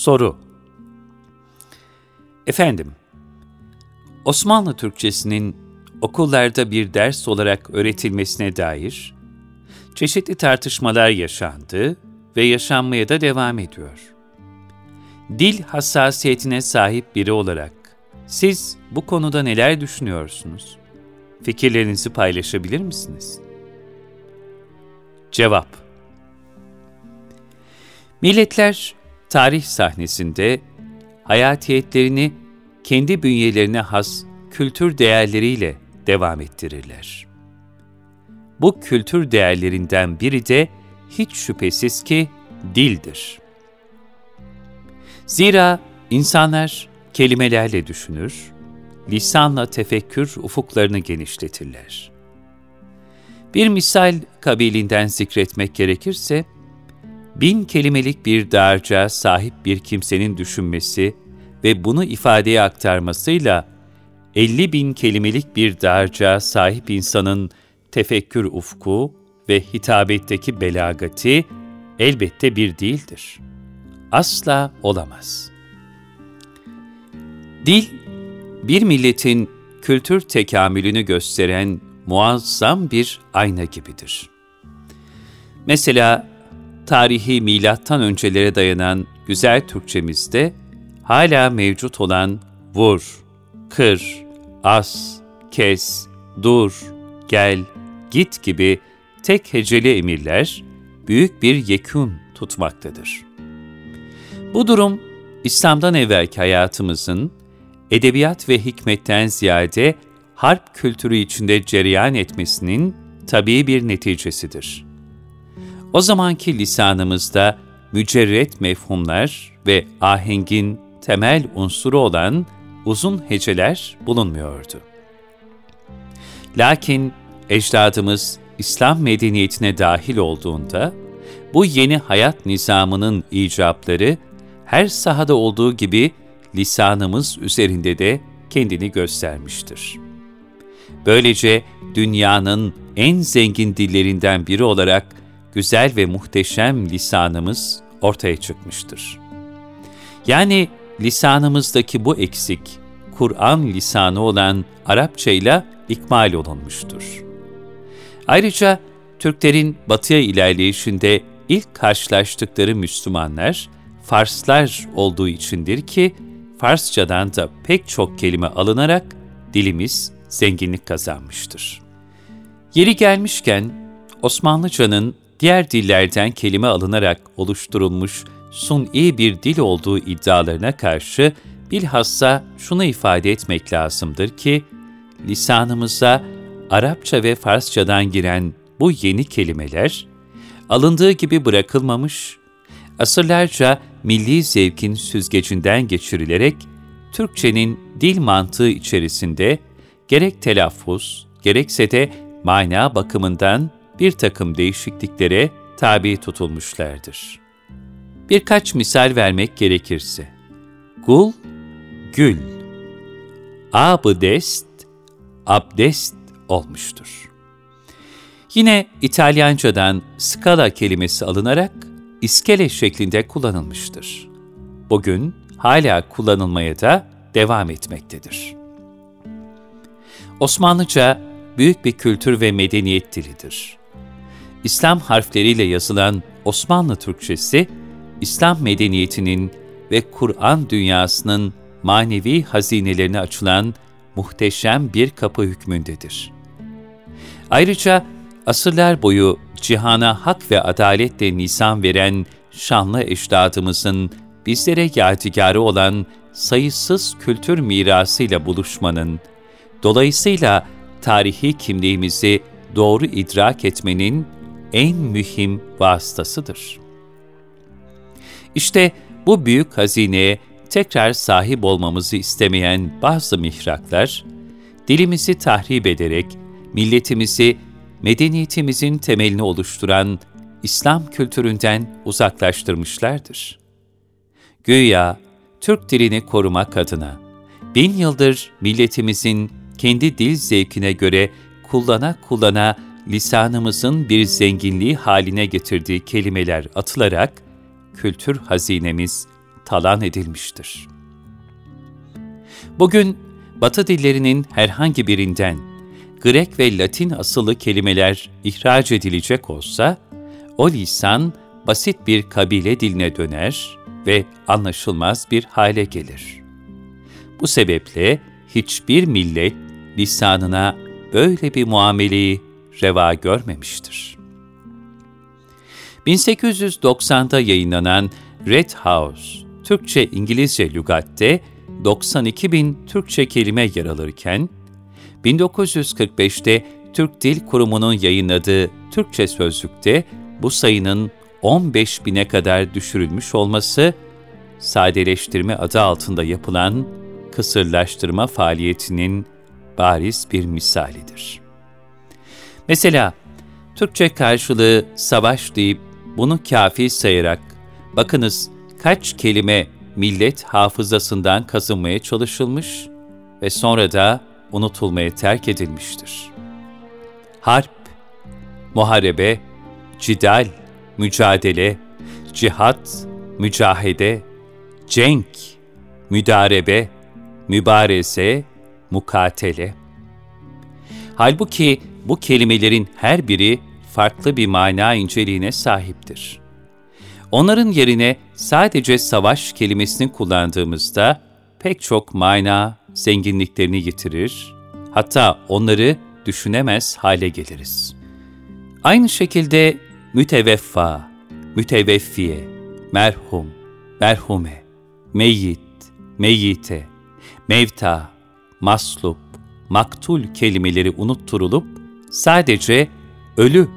Soru Efendim, Osmanlı Türkçesinin okullarda bir ders olarak öğretilmesine dair çeşitli tartışmalar yaşandı ve yaşanmaya da devam ediyor. Dil hassasiyetine sahip biri olarak siz bu konuda neler düşünüyorsunuz? Fikirlerinizi paylaşabilir misiniz? Cevap Milletler tarih sahnesinde hayatiyetlerini kendi bünyelerine has kültür değerleriyle devam ettirirler. Bu kültür değerlerinden biri de hiç şüphesiz ki dildir. Zira insanlar kelimelerle düşünür, lisanla tefekkür ufuklarını genişletirler. Bir misal kabilinden zikretmek gerekirse, bin kelimelik bir dağarcığa sahip bir kimsenin düşünmesi ve bunu ifadeye aktarmasıyla 50 bin kelimelik bir dağarcığa sahip insanın tefekkür ufku ve hitabetteki belagati elbette bir değildir. Asla olamaz. Dil, bir milletin kültür tekamülünü gösteren muazzam bir ayna gibidir. Mesela tarihi milattan öncelere dayanan güzel Türkçemizde hala mevcut olan vur, kır, as, kes, dur, gel, git gibi tek heceli emirler büyük bir yekun tutmaktadır. Bu durum, İslam'dan evvelki hayatımızın edebiyat ve hikmetten ziyade harp kültürü içinde cereyan etmesinin tabii bir neticesidir. O zamanki lisanımızda mücerret mefhumlar ve ahengin temel unsuru olan uzun heceler bulunmuyordu. Lakin ecdadımız İslam medeniyetine dahil olduğunda, bu yeni hayat nizamının icabları her sahada olduğu gibi lisanımız üzerinde de kendini göstermiştir. Böylece dünyanın en zengin dillerinden biri olarak güzel ve muhteşem lisanımız ortaya çıkmıştır. Yani lisanımızdaki bu eksik, Kur'an lisanı olan Arapça ile ikmal olunmuştur. Ayrıca Türklerin batıya ilerleyişinde ilk karşılaştıkları Müslümanlar, Farslar olduğu içindir ki, Farsçadan da pek çok kelime alınarak dilimiz zenginlik kazanmıştır. Yeri gelmişken, Osmanlıcanın diğer dillerden kelime alınarak oluşturulmuş suni bir dil olduğu iddialarına karşı bilhassa şunu ifade etmek lazımdır ki, lisanımıza Arapça ve Farsçadan giren bu yeni kelimeler, alındığı gibi bırakılmamış, asırlarca milli zevkin süzgecinden geçirilerek, Türkçenin dil mantığı içerisinde gerek telaffuz, gerekse de mana bakımından bir takım değişikliklere tabi tutulmuşlardır. Birkaç misal vermek gerekirse, gul, gül, abdest, abdest olmuştur. Yine İtalyancadan scala kelimesi alınarak iskele şeklinde kullanılmıştır. Bugün hala kullanılmaya da devam etmektedir. Osmanlıca büyük bir kültür ve medeniyet dilidir. İslam harfleriyle yazılan Osmanlı Türkçesi, İslam medeniyetinin ve Kur'an dünyasının manevi hazinelerine açılan muhteşem bir kapı hükmündedir. Ayrıca asırlar boyu cihana hak ve adaletle nisan veren şanlı eşdadımızın bizlere yadigarı olan sayısız kültür mirasıyla buluşmanın, dolayısıyla tarihi kimliğimizi doğru idrak etmenin en mühim vasıtasıdır. İşte bu büyük hazineye tekrar sahip olmamızı istemeyen bazı mihraklar, dilimizi tahrip ederek milletimizi, medeniyetimizin temelini oluşturan İslam kültüründen uzaklaştırmışlardır. Güya Türk dilini korumak adına bin yıldır milletimizin kendi dil zevkine göre kullana kullana lisanımızın bir zenginliği haline getirdiği kelimeler atılarak kültür hazinemiz talan edilmiştir. Bugün Batı dillerinin herhangi birinden Grek ve Latin asıllı kelimeler ihraç edilecek olsa, o lisan basit bir kabile diline döner ve anlaşılmaz bir hale gelir. Bu sebeple hiçbir millet lisanına böyle bir muameleyi reva görmemiştir. 1890'da yayınlanan Red House, Türkçe-İngilizce lügatte 92 bin Türkçe kelime yer alırken, 1945'te Türk Dil Kurumu'nun yayınladığı Türkçe Sözlük'te bu sayının 15 bine kadar düşürülmüş olması, sadeleştirme adı altında yapılan kısırlaştırma faaliyetinin bariz bir misalidir. Mesela Türkçe karşılığı savaş deyip bunu kafi sayarak, bakınız kaç kelime millet hafızasından kazınmaya çalışılmış ve sonra da unutulmaya terk edilmiştir. Harp, muharebe, cidal, mücadele, cihat, mücahede, cenk, müdarebe, mübareze, mukatele. Halbuki bu kelimelerin her biri farklı bir mana inceliğine sahiptir. Onların yerine sadece savaş kelimesini kullandığımızda pek çok mana zenginliklerini yitirir, hatta onları düşünemez hale geliriz. Aynı şekilde müteveffa, müteveffiye, merhum, merhume, meyyit, meyyite, mevta, maslup, maktul kelimeleri unutturulup sadece ölü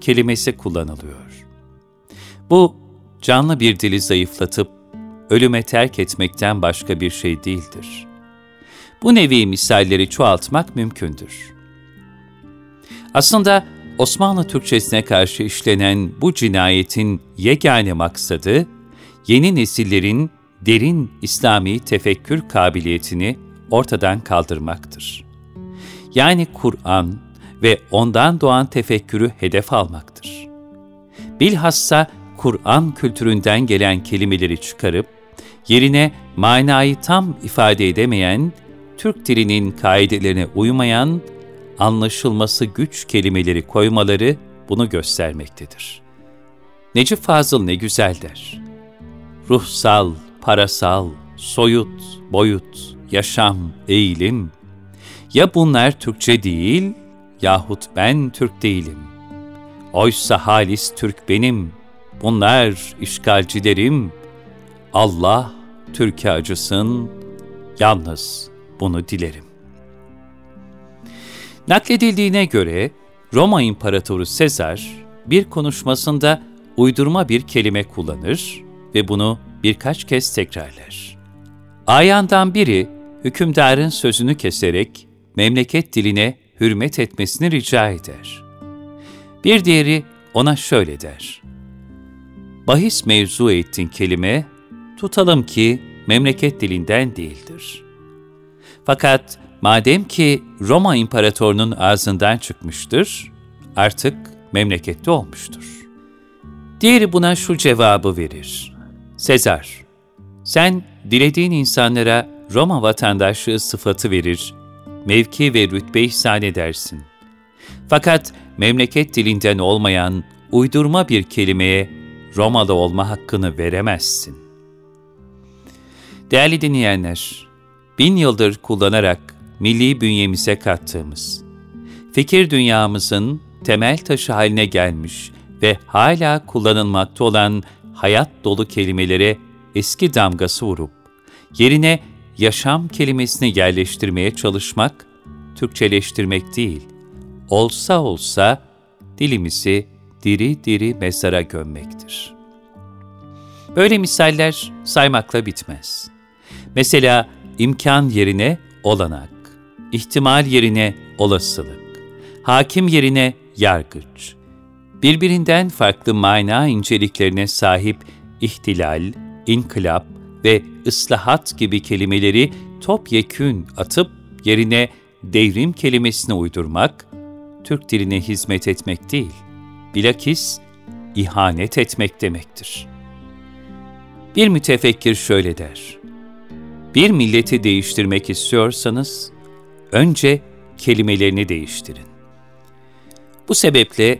kelimesi kullanılıyor. Bu canlı bir dili zayıflatıp ölüme terk etmekten başka bir şey değildir. Bu nevi misalleri çoğaltmak mümkündür. Aslında Osmanlı Türkçesine karşı işlenen bu cinayetin yegane maksadı, yeni nesillerin derin İslami tefekkür kabiliyetini ortadan kaldırmaktır. Yani Kur'an ve ondan doğan tefekkürü hedef almaktır. Bilhassa Kur'an kültüründen gelen kelimeleri çıkarıp, yerine manayı tam ifade edemeyen, Türk dilinin kaidelerine uymayan, anlaşılması güç kelimeleri koymaları bunu göstermektedir. Necip Fazıl ne güzel der. Ruhsal, parasal, soyut, boyut, yaşam, eğilim. Ya bunlar Türkçe değil, yahut ben Türk değilim. Oysa halis Türk benim, bunlar işgalcilerim. Allah Türkiye acısın, yalnız bunu dilerim. Nakledildiğine göre Roma İmparatoru Sezar bir konuşmasında uydurma bir kelime kullanır ve bunu birkaç kez tekrarlar. Ayandan biri hükümdarın sözünü keserek memleket diline hürmet etmesini rica eder. Bir diğeri ona şöyle der. Bahis mevzu ettin kelime, tutalım ki memleket dilinden değildir. Fakat madem ki Roma İmparatorunun ağzından çıkmıştır, artık memlekette olmuştur. Diğeri buna şu cevabı verir. Sezar, sen dilediğin insanlara Roma vatandaşlığı sıfatı verir, mevki ve rütbe ihsan edersin. Fakat memleket dilinden olmayan uydurma bir kelimeye Romalı olma hakkını veremezsin. Değerli dinleyenler, bin yıldır kullanarak milli bünyemize kattığımız, fikir dünyamızın temel taşı haline gelmiş ve hala kullanılmakta olan hayat dolu kelimelere eski damgası vurup, yerine yaşam kelimesini yerleştirmeye çalışmak, Türkçeleştirmek değil, olsa olsa dilimizi diri diri mezara gömmektir. Böyle misaller saymakla bitmez. Mesela imkan yerine olanak, ihtimal yerine olasılık, hakim yerine yargıç, birbirinden farklı mana inceliklerine sahip ihtilal, inkılap ve ıslahat gibi kelimeleri topyekün atıp yerine devrim kelimesini uydurmak, Türk diline hizmet etmek değil, bilakis ihanet etmek demektir. Bir mütefekkir şöyle der, bir milleti değiştirmek istiyorsanız, önce kelimelerini değiştirin. Bu sebeple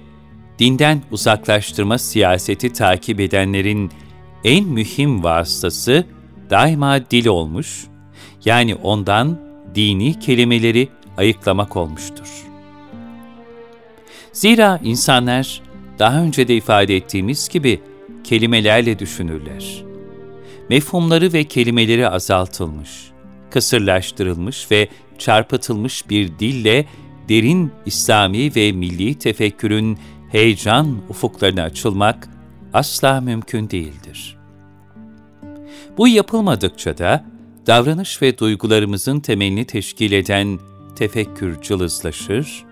dinden uzaklaştırma siyaseti takip edenlerin en mühim vasıtası daima dil olmuş, yani ondan dini kelimeleri ayıklamak olmuştur. Zira insanlar daha önce de ifade ettiğimiz gibi kelimelerle düşünürler. Mefhumları ve kelimeleri azaltılmış, kısırlaştırılmış ve çarpıtılmış bir dille derin İslami ve milli tefekkürün heyecan ufuklarına açılmak asla mümkün değildir. Bu yapılmadıkça da davranış ve duygularımızın temelini teşkil eden tefekkür cılızlaşır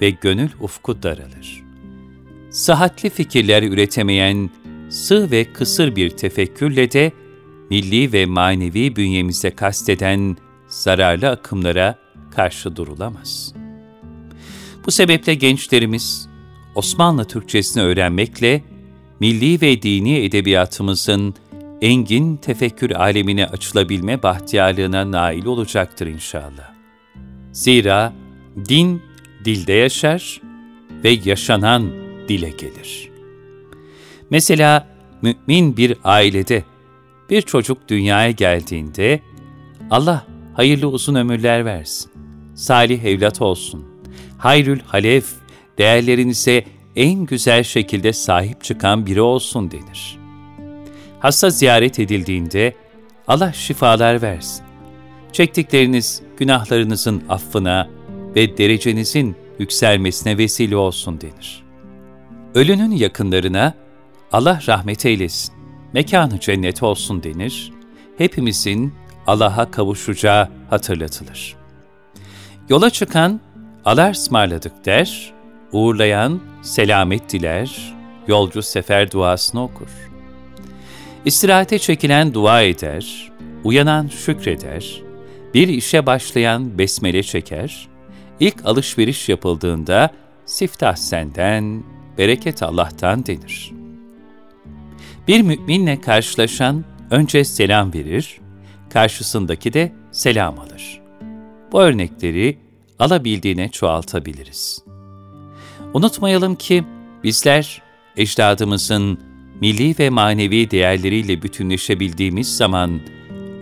ve gönül ufku daralır. Sahatli fikirler üretemeyen sığ ve kısır bir tefekkürle de milli ve manevi bünyemize kasteden zararlı akımlara karşı durulamaz. Bu sebeple gençlerimiz Osmanlı Türkçesini öğrenmekle milli ve dini edebiyatımızın engin tefekkür alemine açılabilme bahtiyarlığına nail olacaktır inşallah. Zira din dilde yaşar ve yaşanan dile gelir. Mesela mümin bir ailede bir çocuk dünyaya geldiğinde Allah hayırlı uzun ömürler versin, salih evlat olsun, hayrül halef, değerlerinize en güzel şekilde sahip çıkan biri olsun denir. Hasta ziyaret edildiğinde Allah şifalar versin. Çektikleriniz günahlarınızın affına ve derecenizin yükselmesine vesile olsun denir. Ölünün yakınlarına Allah rahmet eylesin, mekanı cennet olsun denir, hepimizin Allah'a kavuşacağı hatırlatılır. Yola çıkan alar ısmarladık der, uğurlayan selamet diler, yolcu sefer duasını okur. İstirahate çekilen dua eder, uyanan şükreder, bir işe başlayan besmele çeker, ilk alışveriş yapıldığında siftah senden, bereket Allah'tan denir. Bir müminle karşılaşan önce selam verir, karşısındaki de selam alır. Bu örnekleri alabildiğine çoğaltabiliriz. Unutmayalım ki bizler ecdadımızın milli ve manevi değerleriyle bütünleşebildiğimiz zaman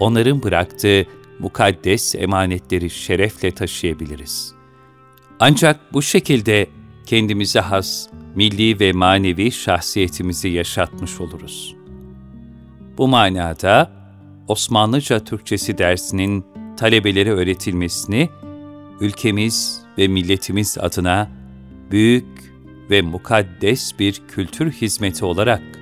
onların bıraktığı mukaddes emanetleri şerefle taşıyabiliriz. Ancak bu şekilde kendimize has milli ve manevi şahsiyetimizi yaşatmış oluruz. Bu manada Osmanlıca Türkçesi dersinin talebelere öğretilmesini ülkemiz ve milletimiz adına büyük ve mukaddes bir kültür hizmeti olarak